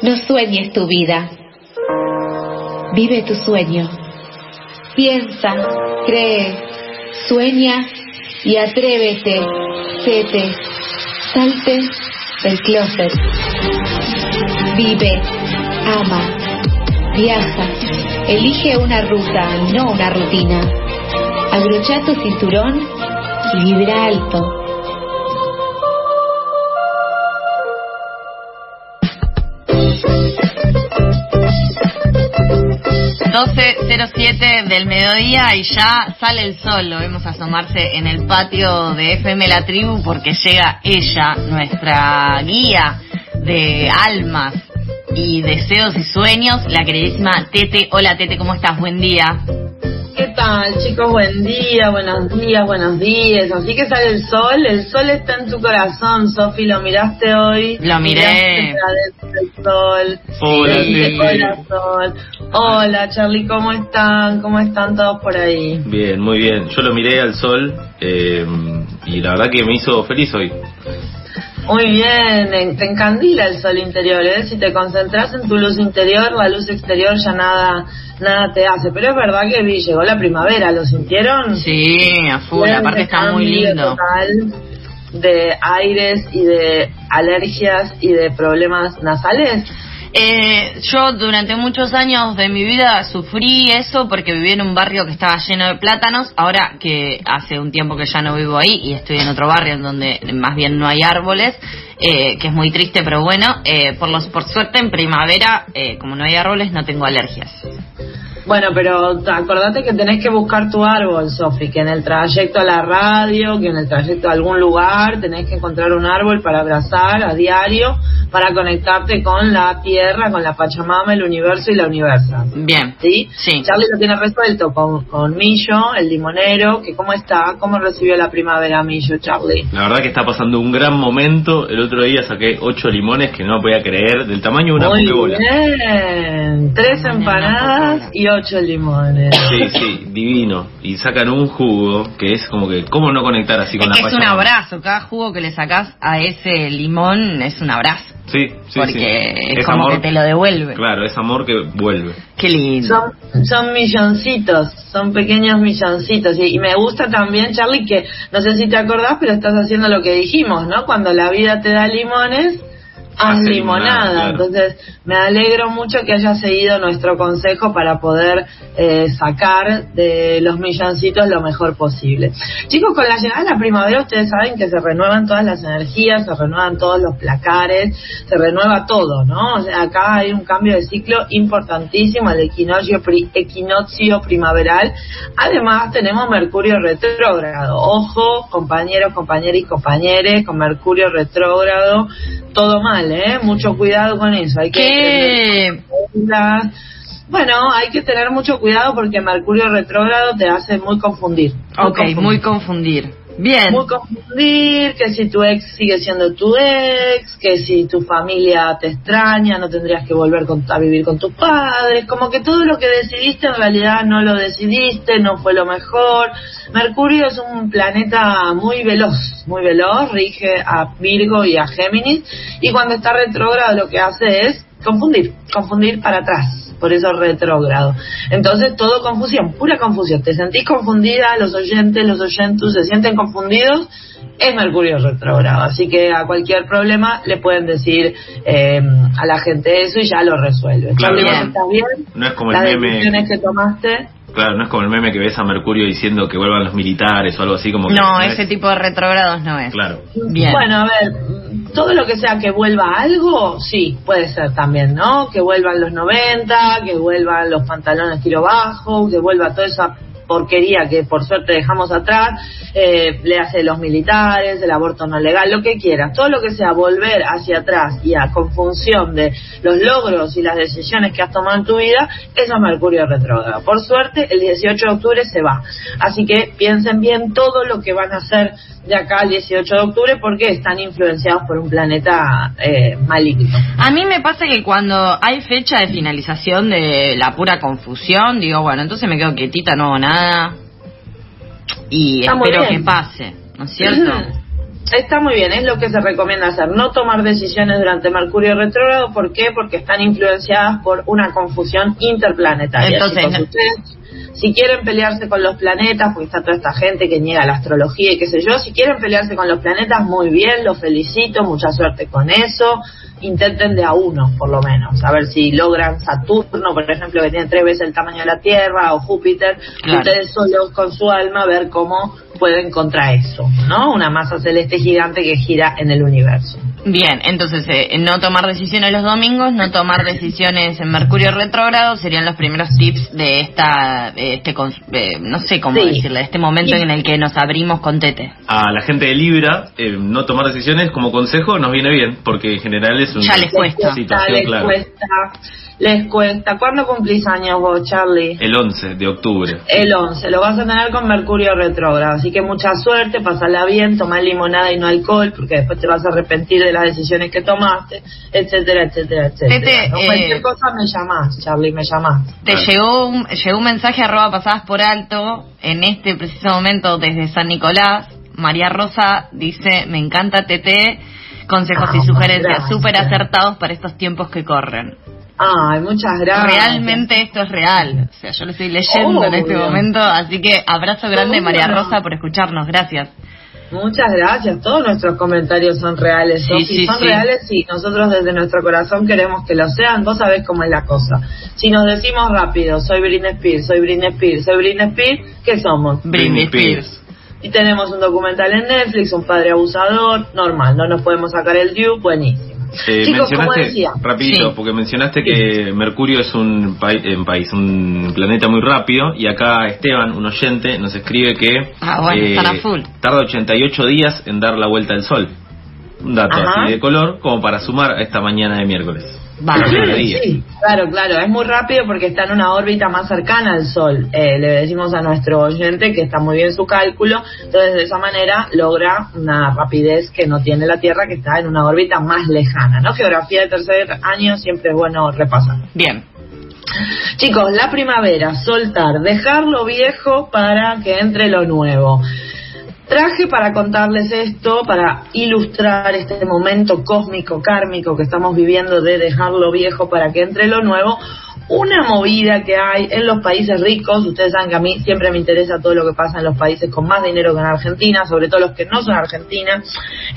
No sueñes tu vida. Vive tu sueño. Piensa, cree, sueña y atrévete, séte, salte del closet. Vive, ama, viaja, elige una ruta, no una rutina. Abrocha tu cinturón y vibra alto. 12.07 del mediodía y ya sale el sol, lo vemos asomarse en el patio de FM La Tribu porque llega ella, nuestra guía de almas y deseos y sueños, la queridísima Tete. Hola Tete, ¿cómo estás? Buen día. ¿Qué tal, chicos? Buen día, buenos días, buenos días. Así que sale el sol, el sol está en tu corazón, Sofi, ¿lo miraste hoy? Lo miré. El sol. Hola, Sí, Hola, sol. Hola, Charlie, ¿cómo están? ¿Cómo están todos por ahí? Bien, muy bien. Yo lo miré al sol eh, y la verdad que me hizo feliz hoy. Muy bien, en- te encandila el sol interior, ¿eh? Si te concentras en tu luz interior, la luz exterior ya nada nada te hace. Pero es verdad que vi, llegó la primavera, ¿lo sintieron? Sí, a full, aparte está muy lindo. total de aires y de alergias y de problemas nasales. Eh, yo durante muchos años de mi vida sufrí eso porque viví en un barrio que estaba lleno de plátanos. Ahora que hace un tiempo que ya no vivo ahí y estoy en otro barrio en donde más bien no hay árboles, eh, que es muy triste, pero bueno, eh, por, los, por suerte en primavera, eh, como no hay árboles, no tengo alergias. Bueno, pero acordate que tenés que buscar tu árbol, Sofi, que en el trayecto a la radio, que en el trayecto a algún lugar, tenés que encontrar un árbol para abrazar a diario, para conectarte con la tierra, con la Pachamama, el universo y la universa. Bien. ¿Sí? Sí. Charlie lo tiene resuelto con, con Millo, el limonero, que cómo está, cómo recibió la primavera Millo, Charlie. La verdad que está pasando un gran momento. El otro día saqué ocho limones que no podía creer, del tamaño de una Muy pokebola. bien, tres empanadas y ocho limones. Sí, sí, divino. Y sacan un jugo que es como que, ¿cómo no conectar así con Es la que es un abrazo, cada jugo que le sacás a ese limón es un abrazo. Sí, sí, porque sí. es como que te lo devuelve. Claro, es amor que vuelve. Qué lindo. Son, son milloncitos, son pequeños milloncitos. Y, y me gusta también, Charlie, que no sé si te acordás, pero estás haciendo lo que dijimos, ¿no? Cuando la vida te da limones, haz limonada. limonada, claro. Entonces, me alegro mucho que hayas seguido nuestro consejo para poder eh, sacar de los milloncitos lo mejor posible. Chicos, con la llegada de la primavera, ustedes saben que se renuevan todas las energías, se renuevan todos los placares, se renueva todo, ¿no? O sea, acá hay un cambio de ciclo importantísimo, el equinoccio, pri- equinoccio primaveral. Además, tenemos Mercurio retrógrado. Ojo, compañeros, compañeras y compañeres, con Mercurio retrógrado, todo mal, ¿eh? Mucho cuidado con eso. Hay que Bueno, hay que tener mucho cuidado porque Mercurio retrógrado te hace muy confundir. Ok, confundir. muy confundir. Bien. Muy confundir, que si tu ex sigue siendo tu ex, que si tu familia te extraña, no tendrías que volver con- a vivir con tus padres, como que todo lo que decidiste en realidad no lo decidiste, no fue lo mejor. Mercurio es un planeta muy veloz, muy veloz, rige a Virgo y a Géminis, y cuando está retrógrado lo que hace es confundir, confundir para atrás. Por eso retrógrado. Entonces, todo confusión, pura confusión. Te sentís confundida, los oyentes, los oyentes se sienten confundidos, es Mercurio retrógrado. Así que a cualquier problema le pueden decir eh, a la gente eso y ya lo resuelve. Claro, ¿vos bien. estás bien? No es como Las el meme. decisiones que tomaste. Claro, no es como el meme que ves a Mercurio diciendo que vuelvan los militares o algo así como que No, es- ese tipo de retrógrados no es. Claro. Bien. Bueno, a ver, todo lo que sea que vuelva algo, sí, puede ser también, ¿no? Que vuelvan los 90, que vuelvan los pantalones tiro bajo, que vuelva toda esa porquería que por suerte dejamos atrás, eh, le hace los militares, el aborto no legal, lo que quieras, todo lo que sea volver hacia atrás y a confusión de los logros y las decisiones que has tomado en tu vida, eso es Mercurio retrógrado. Por suerte, el 18 de octubre se va. Así que piensen bien todo lo que van a hacer de acá al 18 de octubre porque están influenciados por un planeta eh, maligno. A mí me pasa que cuando hay fecha de finalización de la pura confusión, digo, bueno, entonces me quedo quietita, no hago nada. Y Está espero que pase, ¿no es cierto? Está muy bien, es lo que se recomienda hacer, no tomar decisiones durante Mercurio retrógrado, ¿por qué? Porque están influenciadas por una confusión interplanetaria. Entonces, Chicos, no- ustedes, si quieren pelearse con los planetas, porque está toda esta gente que niega la astrología y qué sé yo, si quieren pelearse con los planetas, muy bien, los felicito, mucha suerte con eso. Intenten de a uno, por lo menos, a ver si logran Saturno, por ejemplo, que tiene tres veces el tamaño de la Tierra, o Júpiter, Claro. ustedes solos con su alma ver cómo pueden contra eso, ¿no? Una masa celeste gigante que gira en el universo. Bien, entonces eh, no tomar decisiones los domingos, no tomar decisiones en Mercurio retrógrado serían los primeros tips de esta, de este, eh, no sé cómo Sí. decirle, de este momento en el que nos abrimos con Tete. A la gente de Libra, eh, no tomar decisiones como consejo nos viene bien, porque en general es una Ya les cuesta. situación les cuesta, les cuesta. ¿Cuándo cumplís años vos, Charlie? El 11 de octubre. El 11, lo vas a tener con Mercurio retrógrado, así que mucha suerte, pasala bien, toma limonada y no alcohol, porque después te vas a arrepentir de las decisiones que tomaste, etcétera, etcétera, etcétera. Tete, ¿no? eh, Cualquier cosa me llamás, Charlie, me llamás. Te Vale. llegó un, llegó un mensaje arroba pasadas por alto en este preciso momento desde San Nicolás. María Rosa dice, me encanta Tete, consejos y Ah, sugerencias súper acertados para estos tiempos que corren. Ay, muchas gracias. Realmente esto es real. O sea, yo lo estoy leyendo en este momento, así que abrazo grande Obvio. María Rosa por escucharnos. Gracias. Muchas gracias. Todos nuestros comentarios son reales. Sí, son sí. reales, sí. Nosotros desde nuestro corazón queremos que lo sean. Vos sabés cómo es la cosa. Si nos decimos rápido, soy Britney Spears, soy Britney Spears, soy Britney Spears, ¿qué somos? Britney Spears. Y tenemos un documental en Netflix, un padre abusador, normal. No nos podemos sacar el due, buenísimo. Eh, Chicos, como mencionaste, decía, rapidito, Sí. porque mencionaste que Mercurio es un, país, un planeta muy rápido, y acá Esteban, un oyente, nos escribe que eh, Ah, bueno, a full. tarda 88 días en dar la vuelta al Sol. Un dato Ajá. así de color, como para sumar a esta mañana de miércoles. Vale. Días. Sí, claro, claro, es muy rápido porque está en una órbita más cercana al Sol. Eh, le decimos a nuestro oyente que está muy bien su cálculo, entonces de esa manera logra una rapidez que no tiene la Tierra, que está en una órbita más lejana. ¿no? Geografía de tercer año siempre es bueno repasar. Bien. Chicos, la primavera, soltar, dejar lo viejo para que entre lo nuevo. Traje para contarles esto, para ilustrar este momento cósmico, kármico que estamos viviendo de dejar lo viejo para que entre lo nuevo, una movida que hay en los países ricos. Ustedes saben que a mí siempre me interesa todo lo que pasa en los países con más dinero que en Argentina, sobre todo los que no son Argentina.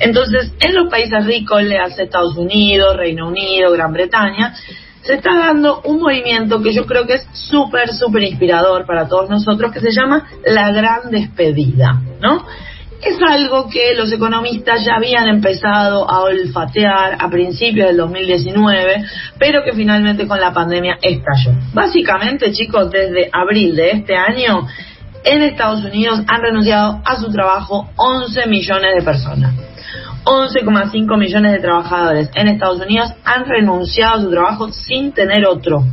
Entonces, en los países ricos, le hace Estados Unidos, Reino Unido, Gran Bretaña, se está dando un movimiento que yo creo que es súper, súper inspirador para todos nosotros, que se llama la gran despedida, ¿no? Es algo que los economistas ya habían empezado a olfatear a principios del 2019, pero que finalmente con la pandemia estalló. Básicamente, chicos, desde abril de este año, en Estados Unidos han renunciado a su trabajo 11 millones de personas. 11,5 millones de trabajadores en Estados Unidos han renunciado a su trabajo sin tener otro.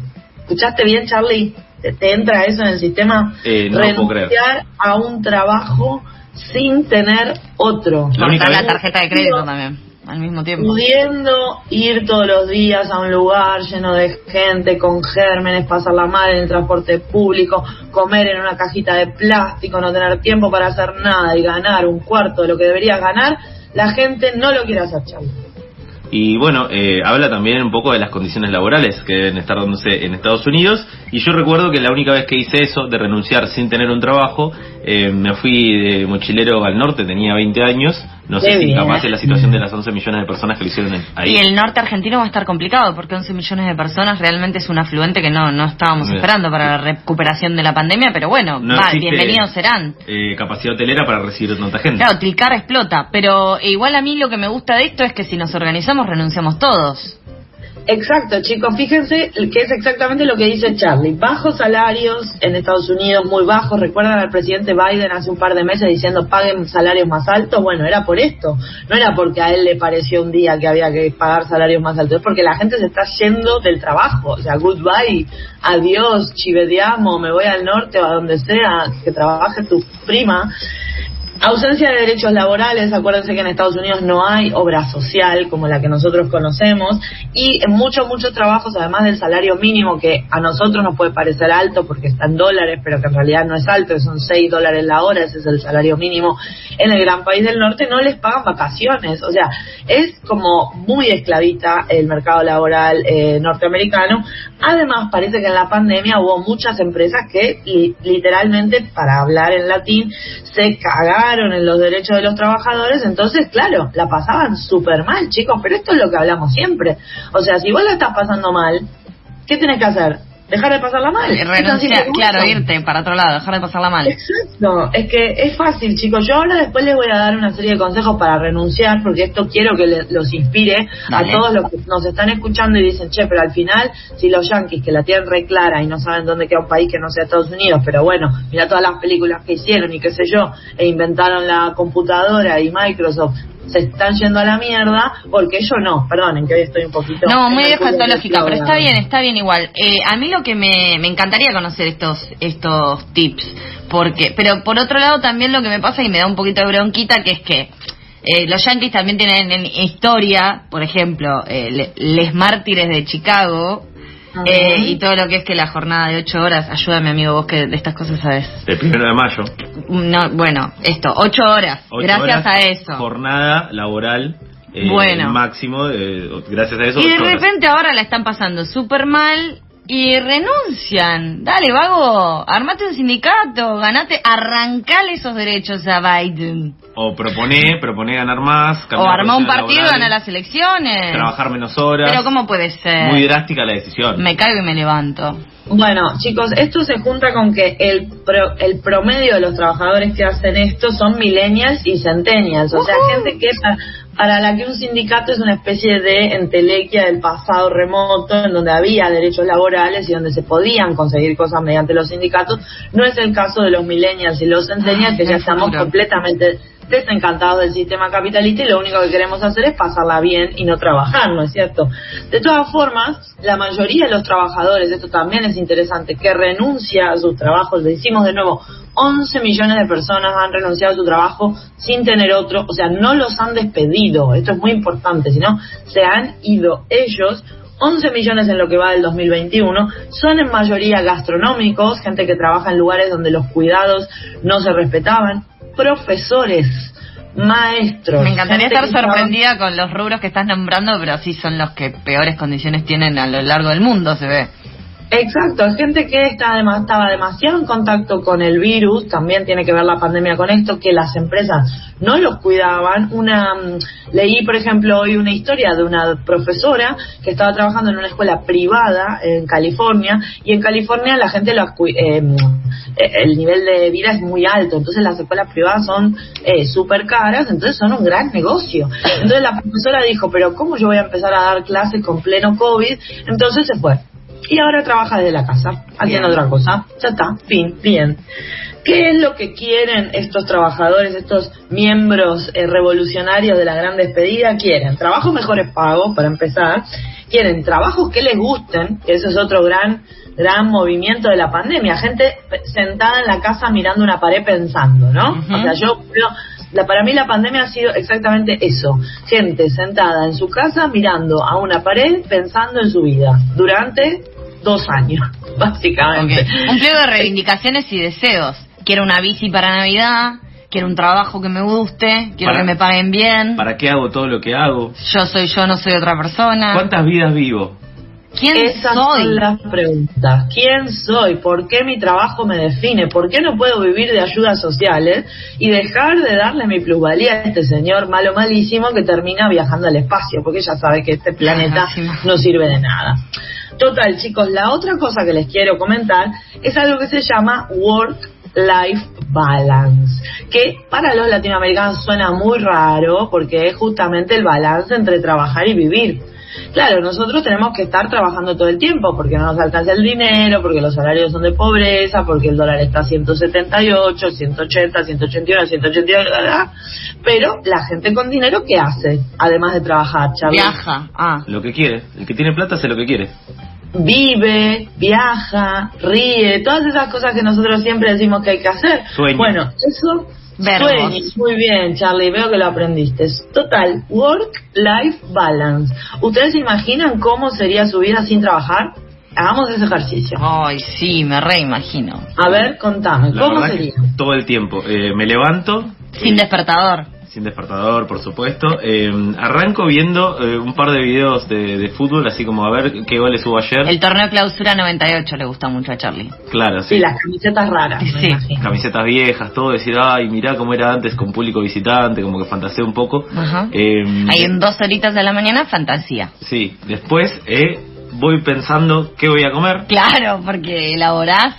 ¿Escuchaste bien, Charlie? ¿Te, te entra eso en el sistema? Eh, no lo puedo creer. Renunciar a un trabajo sin tener otro. La única la tarjeta de crédito también, al mismo tiempo. Pudiendo ir todos los días a un lugar lleno de gente, con gérmenes, pasarla mal en el transporte público, comer en una cajita de plástico, no tener tiempo para hacer nada y ganar un cuarto de lo que deberías ganar, la gente no lo quiere hacer, Charlie. Y bueno, eh, habla también un poco de las condiciones laborales que deben estar dándose en Estados Unidos. Y yo recuerdo que la única vez que hice eso, de renunciar sin tener un trabajo, eh, me fui de mochilero al norte, tenía 20 años. No sé si capaz es la situación de las 11 millones de personas que lo hicieron ahí. Y el norte argentino va a estar complicado porque 11 millones de personas realmente es un afluente que no, no estábamos esperando para la recuperación de la pandemia, pero bueno, No va, existe, bienvenidos serán. eh, capacidad hotelera para recibir tanta gente. Claro, Tilcara explota, pero igual a mí lo que me gusta de esto es que si nos organizamos renunciamos todos. Exacto, chicos, fíjense que es exactamente lo que dice Charlie. Bajos salarios en Estados Unidos, muy bajos. ¿Recuerdan al presidente Biden hace un par de meses diciendo paguen salarios más altos? Bueno, era por esto. No era porque a él le pareció un día que había que pagar salarios más altos, es porque la gente se está yendo del trabajo. O sea, goodbye, adiós, chivediamo, me voy al norte o a donde sea, que trabaje tu prima. Ausencia de derechos laborales, acuérdense que en Estados Unidos no hay obra social como la que nosotros conocemos y en muchos, muchos trabajos, además del salario mínimo, que a nosotros nos puede parecer alto porque está en dólares, pero que en realidad no es alto, son 6 dólares la hora, ese es el salario mínimo, en el gran país del norte no les pagan vacaciones, o sea, es como muy esclavita el mercado laboral eh, norteamericano. Además, parece que en la pandemia hubo muchas empresas que literalmente, para hablar en latín, se cagaron en los derechos de los trabajadores, entonces, claro, la pasaban súper mal, chicos, pero esto es lo que hablamos siempre. O sea, si vos la estás pasando mal, ¿qué tenés que hacer? Dejar de pasarla mal. Renunciar, claro, irte para otro lado, dejar de pasarla mal. Exacto, es que es fácil, chicos. Yo ahora después les voy a dar una serie de consejos para renunciar, porque esto quiero que los inspire a todos los que nos están escuchando y dicen, che, pero al final, si los yanquis que la tienen re clara y no saben dónde queda un país que no sea Estados Unidos, pero bueno, mira todas las películas que hicieron y qué sé yo, e inventaron la computadora y Microsoft se están yendo a la mierda, porque yo no, perdonen que hoy estoy un poquito... No, muy escatológica, pero está bien, está bien igual. Eh, a mí lo que me, me encantaría conocer estos, estos tips, porque pero por otro lado también lo que me pasa y me da un poquito de bronquita, que es que eh, los Yankees también tienen historia, por ejemplo, eh, Les Mártires de Chicago, eh, y todo lo que es que la jornada de ocho horas, ayúdame amigo, vos que de estas cosas sabes. El primero de mayo. No, bueno, esto, ocho horas, gracias a eso. Jornada laboral. Eh, bueno. máximo, gracias a eso. Y de repente ahora la están pasando súper mal y renuncian. Dale, vago, armate un sindicato, ganate, arrancale esos derechos a Biden. O propone, propone ganar más. O armar un partido ganar las elecciones. Trabajar menos horas. Pero ¿cómo puede ser? Muy drástica la decisión. Me caigo y me levanto. Bueno, chicos, esto se junta con que el, el promedio de los trabajadores que hacen esto son millennials y centennials, o sea, gente que para la que un sindicato es una especie de entelequia del pasado remoto, en donde había derechos laborales y donde se podían conseguir cosas mediante los sindicatos. No es el caso de los millennials y los centennials, que ya estamos completamente desencantados del sistema capitalista y lo único que queremos hacer es pasarla bien y no trabajar, ¿no es cierto? De todas formas, la mayoría de los trabajadores, esto también es interesante, que renuncia a sus trabajos, le decimos de nuevo, 11 millones de personas han renunciado a su trabajo sin tener otro, o sea, no los han despedido, esto es muy importante, sino se han ido ellos 11 millones en lo que va del 2021, son en mayoría gastronómicos, gente que trabaja en lugares donde los cuidados no se respetaban, profesores, maestros. Me encantaría estar sorprendida con los rubros que estás nombrando, pero sí son los que peores condiciones tienen a lo largo del mundo, se ve. Exacto, gente que estaba demasiado en contacto con el virus, también tiene que ver la pandemia con esto, que las empresas no los cuidaban. Una mm, leí, por ejemplo, hoy una historia de una profesora que estaba trabajando en una escuela privada en California y en California la gente lo eh, mm, el nivel de vida es muy alto, entonces las escuelas privadas son eh, súper caras, entonces son un gran negocio. Entonces la profesora dijo, pero ¿cómo yo voy a empezar a dar clases con pleno COVID? Entonces se fue y ahora trabaja desde la casa, haciendo otra cosa. Ya está, fin, bien. ¿Qué es lo que quieren estos trabajadores, estos miembros eh, revolucionarios de la gran despedida? Quieren trabajos mejores pagos, para empezar. Quieren trabajos que les gusten, que eso es otro gran gran movimiento de la pandemia. Gente sentada en la casa mirando una pared pensando, ¿no? O sea, yo la, para mí la pandemia ha sido exactamente eso. Gente sentada en su casa mirando a una pared pensando en su vida durante dos años, básicamente. Un pliego de reivindicaciones y deseos. Quiero una bici para Navidad, quiero un trabajo que me guste, quiero que me paguen bien. ¿Para qué hago todo lo que hago? Yo soy yo, no soy otra persona. ¿Cuántas vidas vivo? ¿Quién Esas soy? son las preguntas. ¿Quién soy? ¿Por qué mi trabajo me define? ¿Por qué no puedo vivir de ayudas sociales y dejar de darle mi plusvalía a este señor malo malísimo que termina viajando al espacio? Porque ya sabe que este planeta no sirve de nada. Total, chicos, la otra cosa que les quiero comentar es algo que se llama Work-Life Balance, que para los latinoamericanos suena muy raro porque es justamente el balance entre trabajar y vivir. Claro, nosotros tenemos que estar trabajando todo el tiempo porque no nos alcanza el dinero, porque los salarios son de pobreza, porque el dólar está a 178, 180, 181, 182, pero la gente con dinero, ¿qué hace? Además de trabajar, Viaja. Ah. Lo que quiere. El que tiene plata hace lo que quiere. Vive, viaja, ríe, todas esas cosas que nosotros siempre decimos que hay que hacer. Bueno, eso sueña. Muy bien, Charlie, veo que lo aprendiste. Total, work-life balance. ¿Ustedes se imaginan cómo sería su vida sin trabajar? Hagamos ese ejercicio. Ay, sí, me reimagino. A ver, contame, La ¿cómo sería? todo el tiempo. Eh, me levanto. Sin eh, despertador. Sin despertador, por supuesto. Eh, arranco viendo eh, un par de videos de, de fútbol, así como a ver qué goles hubo ayer. El torneo clausura 98 le gusta mucho a Charlie. Claro, sí. Sí, las camisetas raras, Sí. Camisetas viejas, todo, decir, ay, mirá cómo era antes con público visitante, como que fantaseé un poco. Ajá. Eh, Hay en dos horitas de la mañana fantasía. Sí, después eh, voy pensando qué voy a comer. Claro, porque elaborás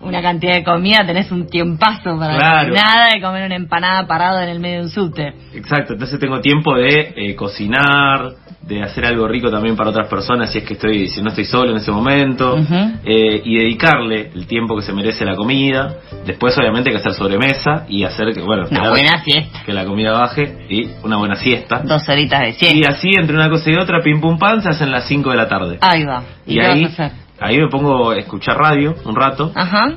una cantidad de comida, tenés un tiempazo para Claro. nada de comer una empanada parado en el medio de un subte. Exacto, entonces tengo tiempo de eh, cocinar, de hacer algo rico también para otras personas si es que estoy, si no estoy solo en ese momento, eh, y dedicarle el tiempo que se merece la comida. Después obviamente hay que hacer sobremesa y hacer que, bueno, Una buena siesta. que la comida baje y una buena siesta. Dos horitas de Y siesta. así entre una cosa y otra, pim pum pan, se hacen las 5 de la tarde. Ahí va. ¿Y, y ahí, vas a hacer? Ahí me pongo a escuchar radio un rato, Ajá.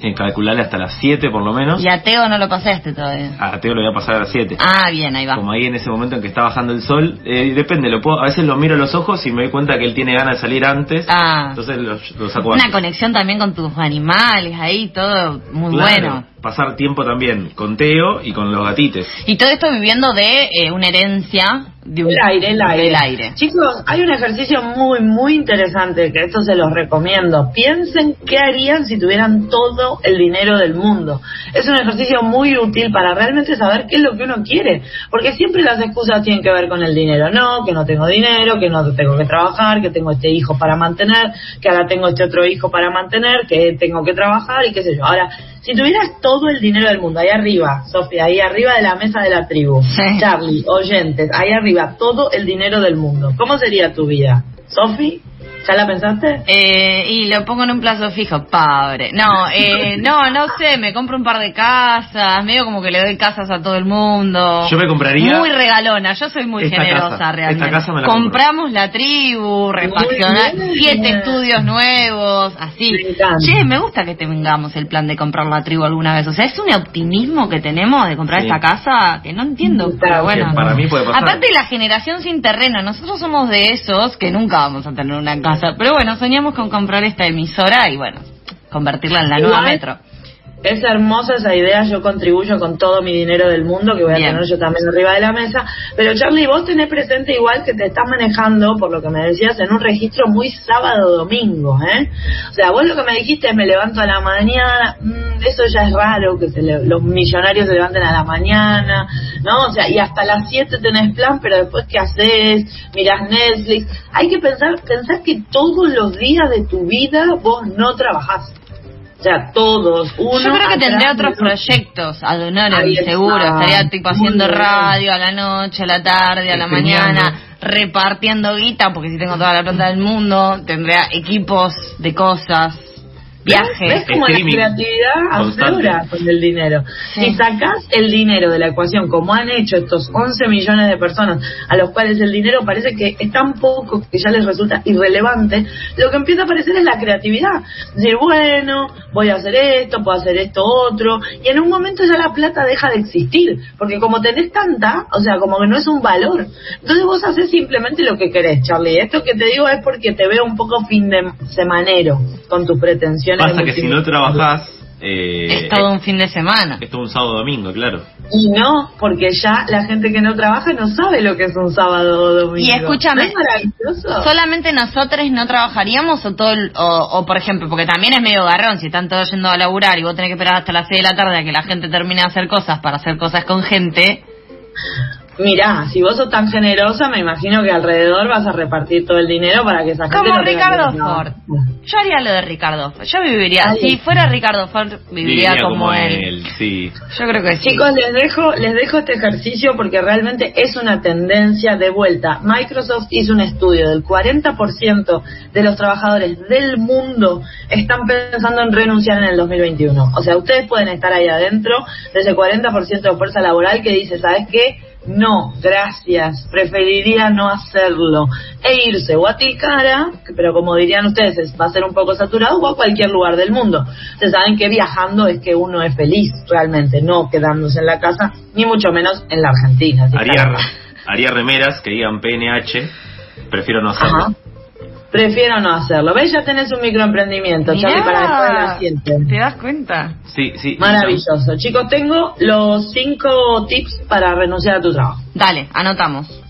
en calcularle hasta las 7 por lo menos. Y a Teo no lo pasaste todavía. A Teo lo voy a pasar a las 7. Ah, bien, ahí va. como ahí en ese momento en que está bajando el sol, eh, depende, lo puedo, a veces lo miro a los ojos y me doy cuenta que él tiene ganas de salir antes, Ah. entonces lo, lo saco Una antes. conexión también con tus animales, ahí todo muy Claro, bueno. Pasar tiempo también con Teo y con los gatites. Y todo esto viviendo de eh, una herencia de un, El aire, el aire. del aire. Chicos, hay un ejercicio muy, muy interesante que esto se los recomiendo. Piensen qué harían si tuvieran todo el dinero del mundo. Es un ejercicio muy útil para realmente saber qué es lo que uno quiere. Porque siempre las excusas tienen que ver con el dinero. No, que no tengo dinero, que no tengo que trabajar, que tengo este hijo para mantener, que ahora tengo este otro hijo para mantener, que tengo que trabajar y qué sé yo. Ahora, si tuvieras todo el dinero del mundo, ahí arriba, Sofía, ahí arriba de la mesa de la tribu, Sí. Charlie, oyentes, ahí arriba, todo el dinero del mundo. ¿Cómo sería tu vida? Sofi, ¿ya la pensaste? Eh, y lo pongo en un plazo fijo, padre. No, eh, no, no sé, me compro un par de casas, medio como que le doy casas a todo el mundo. Yo me compraría Muy regalona, yo soy muy esta generosa casa, realmente. esta casa me la Compramos la tribu, refaccionar, bien. siete estudios nuevos, así. Me. Che, me gusta que tengamos el plan de comprar la tribu alguna vez. O sea, es un optimismo que tenemos de comprar Sí. esta casa que no entiendo, Está pero bueno. Para mí puede pasar. Aparte la generación sin terreno, nosotros somos de esos que nunca vamos a tener una casa, pero bueno, soñamos con comprar esta emisora y bueno, convertirla en la nueva metro. Es hermosa esa idea, yo contribuyo con todo mi dinero del mundo que voy a Bien. tener yo también arriba de la mesa. Pero Charlie, vos tenés presente igual que te estás manejando, por lo que me decías, en un registro muy sábado-domingo, ¿eh? O sea, vos lo que me dijiste es me levanto a la mañana, mm, eso ya es raro, que se le- los millonarios se levanten a la mañana, ¿no? O sea, y hasta las 7 tenés plan, pero después ¿qué haces? Mirás Netflix. Hay que pensar, pensar que todos los días de tu vida vos no trabajás. O sea, todos, uno. Yo creo que tendría otros proyectos ad honorem, seguro. Estaría tipo haciendo radio a la noche, a la tarde, a la mañana, repartiendo guita, porque si tengo toda la plata del mundo, tendría equipos de cosas, viajes. ¿Ves cómo la creatividad aflora con el dinero? Sí. Si sacás el dinero de la ecuación, como han hecho estos 11 millones de personas, a los cuales el dinero parece que es tan poco que ya les resulta irrelevante, lo que empieza a aparecer es la creatividad. Decir, bueno, voy a hacer esto, puedo hacer esto otro, y en un momento ya la plata deja de existir, porque como tenés tanta, o sea, como que no es un valor. Entonces vos haces simplemente lo que querés, Charlie. Esto que te digo es porque te veo un poco fin de semanero con tus pretensiones. Pasa que si no trabajás, eh, es todo un fin de semana. es todo un sábado domingo, claro. Y no, porque ya la gente que no trabaja no sabe lo que es un sábado o domingo. Y escúchame, ¿No es maravilloso? ¿Solamente nosotros no trabajaríamos o todo el- o, o, por ejemplo, porque también es medio garrón, si están todos yendo a laburar y vos tenés que esperar hasta las 6 de la tarde a que la gente termine de hacer cosas para hacer cosas con gente, Mirá, si vos sos tan generosa, me imagino que alrededor vas a repartir todo el dinero para que esa gente como Ricardo Ford. Yo haría lo de Ricardo Ford. Yo viviría, Ahí si fuera Ricardo Ford, viviría Viviría como, él. sí. Yo creo que sí. Chicos, les dejo, les dejo este ejercicio porque realmente es una tendencia de vuelta. Microsoft hizo un estudio del 40% de los trabajadores del mundo están pensando en renunciar en el 2021. O sea, ustedes pueden estar ahí adentro de ese 40% de fuerza laboral que dice, ¿sabes qué? No, gracias, preferiría no hacerlo e irse o a Tilcara, pero como dirían ustedes, va a ser un poco saturado, o a cualquier lugar del mundo. Ustedes saben que viajando es que uno es feliz realmente, no quedándose en la casa, ni mucho menos en la Argentina. Haría, haría remeras que digan PNH, prefiero no hacerlo. Ajá. Prefiero no hacerlo. ¿Ves? Ya tenés un microemprendimiento, Charlie, para después de la siguiente. ¿Te das cuenta? Sí, sí. Maravilloso. Chicos, tengo los cinco tips para renunciar a tu trabajo. Dale, anotamos.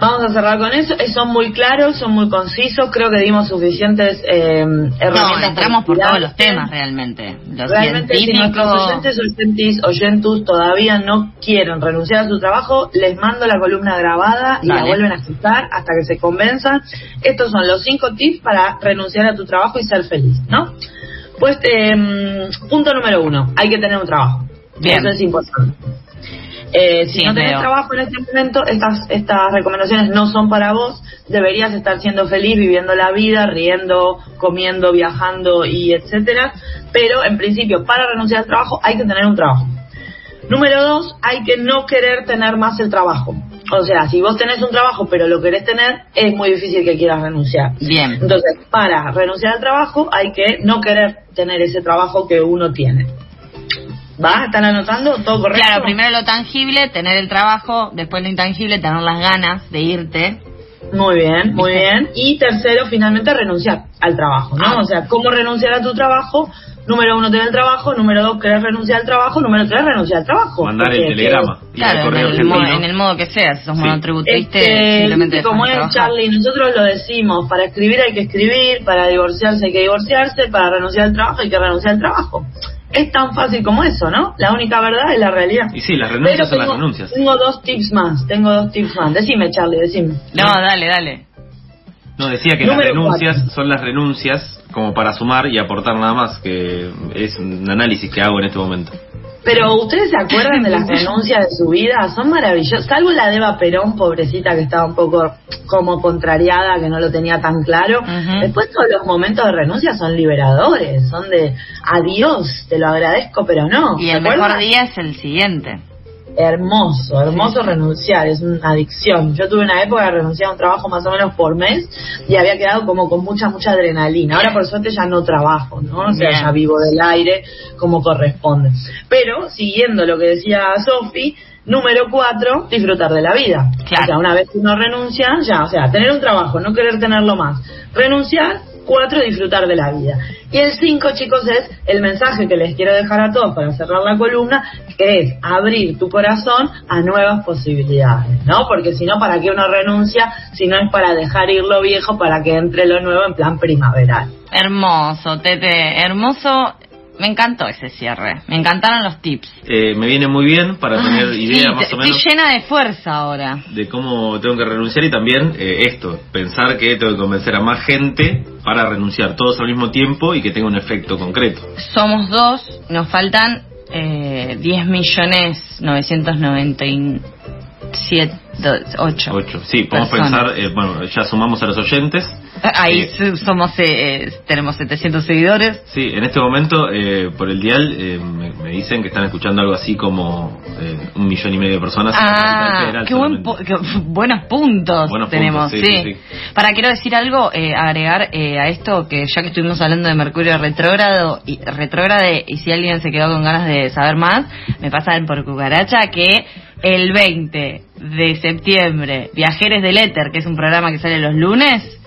Vamos a cerrar con eso. Eh, Son muy claros, son muy concisos. Creo que dimos suficientes eh, herramientas. No, entramos por todos los temas realmente. Los realmente, si nuestros oyentes oyentes, oyentus todavía no quieren renunciar a su trabajo, les mando la columna grabada y Dale. la vuelven a escuchar hasta que se convenzan. Estos son los cinco tips para renunciar a tu trabajo y ser feliz, ¿no? Pues, eh, punto número uno, hay que tener un trabajo. Bien. Eso es importante. Eh, si Sí, no tenés veo. trabajo en este momento, estas, estas recomendaciones no son para vos. Deberías estar siendo feliz, viviendo la vida, riendo, comiendo, viajando y etcétera. Pero en principio, para renunciar al trabajo, hay que tener un trabajo. Número dos, hay que no querer tener más el trabajo. O sea, si vos tenés un trabajo pero lo querés tener, es muy difícil que quieras renunciar. Bien. Entonces, para renunciar al trabajo hay que no querer tener ese trabajo que uno tiene. ¿Va? ¿Están anotando? ¿Todo correcto? Claro, primero lo tangible, tener el trabajo, después lo intangible, tener las ganas de irte. Muy bien, muy bien. Y tercero, finalmente, renunciar al trabajo, ¿no? Ah. O sea, ¿cómo renunciar a tu trabajo? Número uno, tener el trabajo. Número dos, querer renunciar al trabajo. Número tres, renunciar al trabajo. Mandar el telegrama. Claro, en correo el, mo- argentino. en el modo que sea, si sos Sí. monotributista, Este, como es trabajar. Charlie, nosotros lo decimos, para escribir hay que escribir, para divorciarse hay que divorciarse, para renunciar al trabajo hay que renunciar al trabajo. Es tan fácil como eso, ¿no? La única verdad es la realidad. Y sí, las renuncias Pero son las tengo- renuncias. Tengo dos tips más, tengo dos tips más. Decime, Charlie, decime. No, dale, dale. No, decía que Número las renuncias son las renuncias como para sumar y aportar nada más, que es un análisis que hago en este momento. Pero ustedes se acuerdan de las renuncias de su vida, son maravillosas, salvo la de Eva Perón, pobrecita que estaba un poco como contrariada, que no lo tenía tan claro. Después todos los momentos de renuncia son liberadores, son de adiós, te lo agradezco, pero no. Y ¿Se el mejor día es el siguiente. Hermoso, hermoso renunciar, es una adicción. Yo tuve una época de renunciar a un trabajo más o menos por mes y había quedado como con mucha, mucha adrenalina. Ahora por suerte ya no trabajo, ¿no? O sea, Bien. ya vivo del aire como corresponde. Pero, siguiendo lo que decía Sofi, número cuatro, disfrutar de la vida. Claro. O sea, una vez que uno renuncia, ya, o sea, tener un trabajo, no querer tenerlo más. Renunciar, cuatro, disfrutar de la vida. Y el cinco, chicos, es el mensaje que les quiero dejar a todos para cerrar la columna, que es abrir tu corazón a nuevas posibilidades, ¿no? Porque si no, ¿para qué uno renuncia si no es para dejar ir lo viejo para que entre lo nuevo en plan primaveral? Hermoso, Tete, hermoso. Me encantó ese cierre. Me encantaron los tips. Eh, me viene muy bien para tener Ay, idea sí, más o menos Estoy llena de fuerza ahora. de cómo tengo que renunciar y también eh, esto, pensar que tengo que convencer a más gente para renunciar todos al mismo tiempo y que tenga un efecto concreto. Somos dos, nos faltan eh, 10 millones 997 8. Ocho. Sí, podemos Personas. pensar, eh, bueno, ya sumamos a los oyentes. Ahí Eh, somos eh, eh, tenemos 700 seguidores. Sí, en este momento eh, por el dial eh, me, me dicen que están escuchando algo así como un millón y medio de personas. Ah, qué, buen qué buenos puntos Buenos tenemos, puntos, sí, sí, sí, sí. Para quiero decir algo, eh, agregar eh, a esto que ya que estuvimos hablando de Mercurio retrógrado y retrógrade y si alguien se quedó con ganas de saber más, me pasan por cucaracha que el 20 de septiembre Viajeres del Éter, que es un programa que sale los lunes,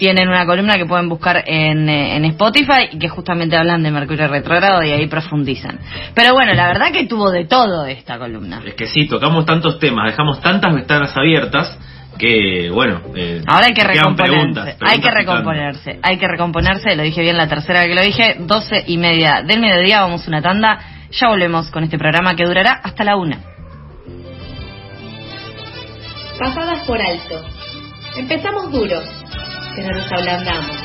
tienen una columna que pueden buscar en, eh, en Spotify y que justamente hablan de Mercurio retrógrado y ahí profundizan. Pero bueno, la verdad que tuvo de todo esta columna. Es que sí, tocamos tantos temas, dejamos tantas ventanas abiertas que, bueno. eh, Ahora hay que quedan recomponerse, preguntas, hay que recomponerse, hay que recomponerse, lo dije bien la tercera vez que lo dije, doce y media del mediodía, vamos a una tanda, ya volvemos con este programa que durará hasta la una. Pasadas por alto. Empezamos duros, pero nos ablandamos.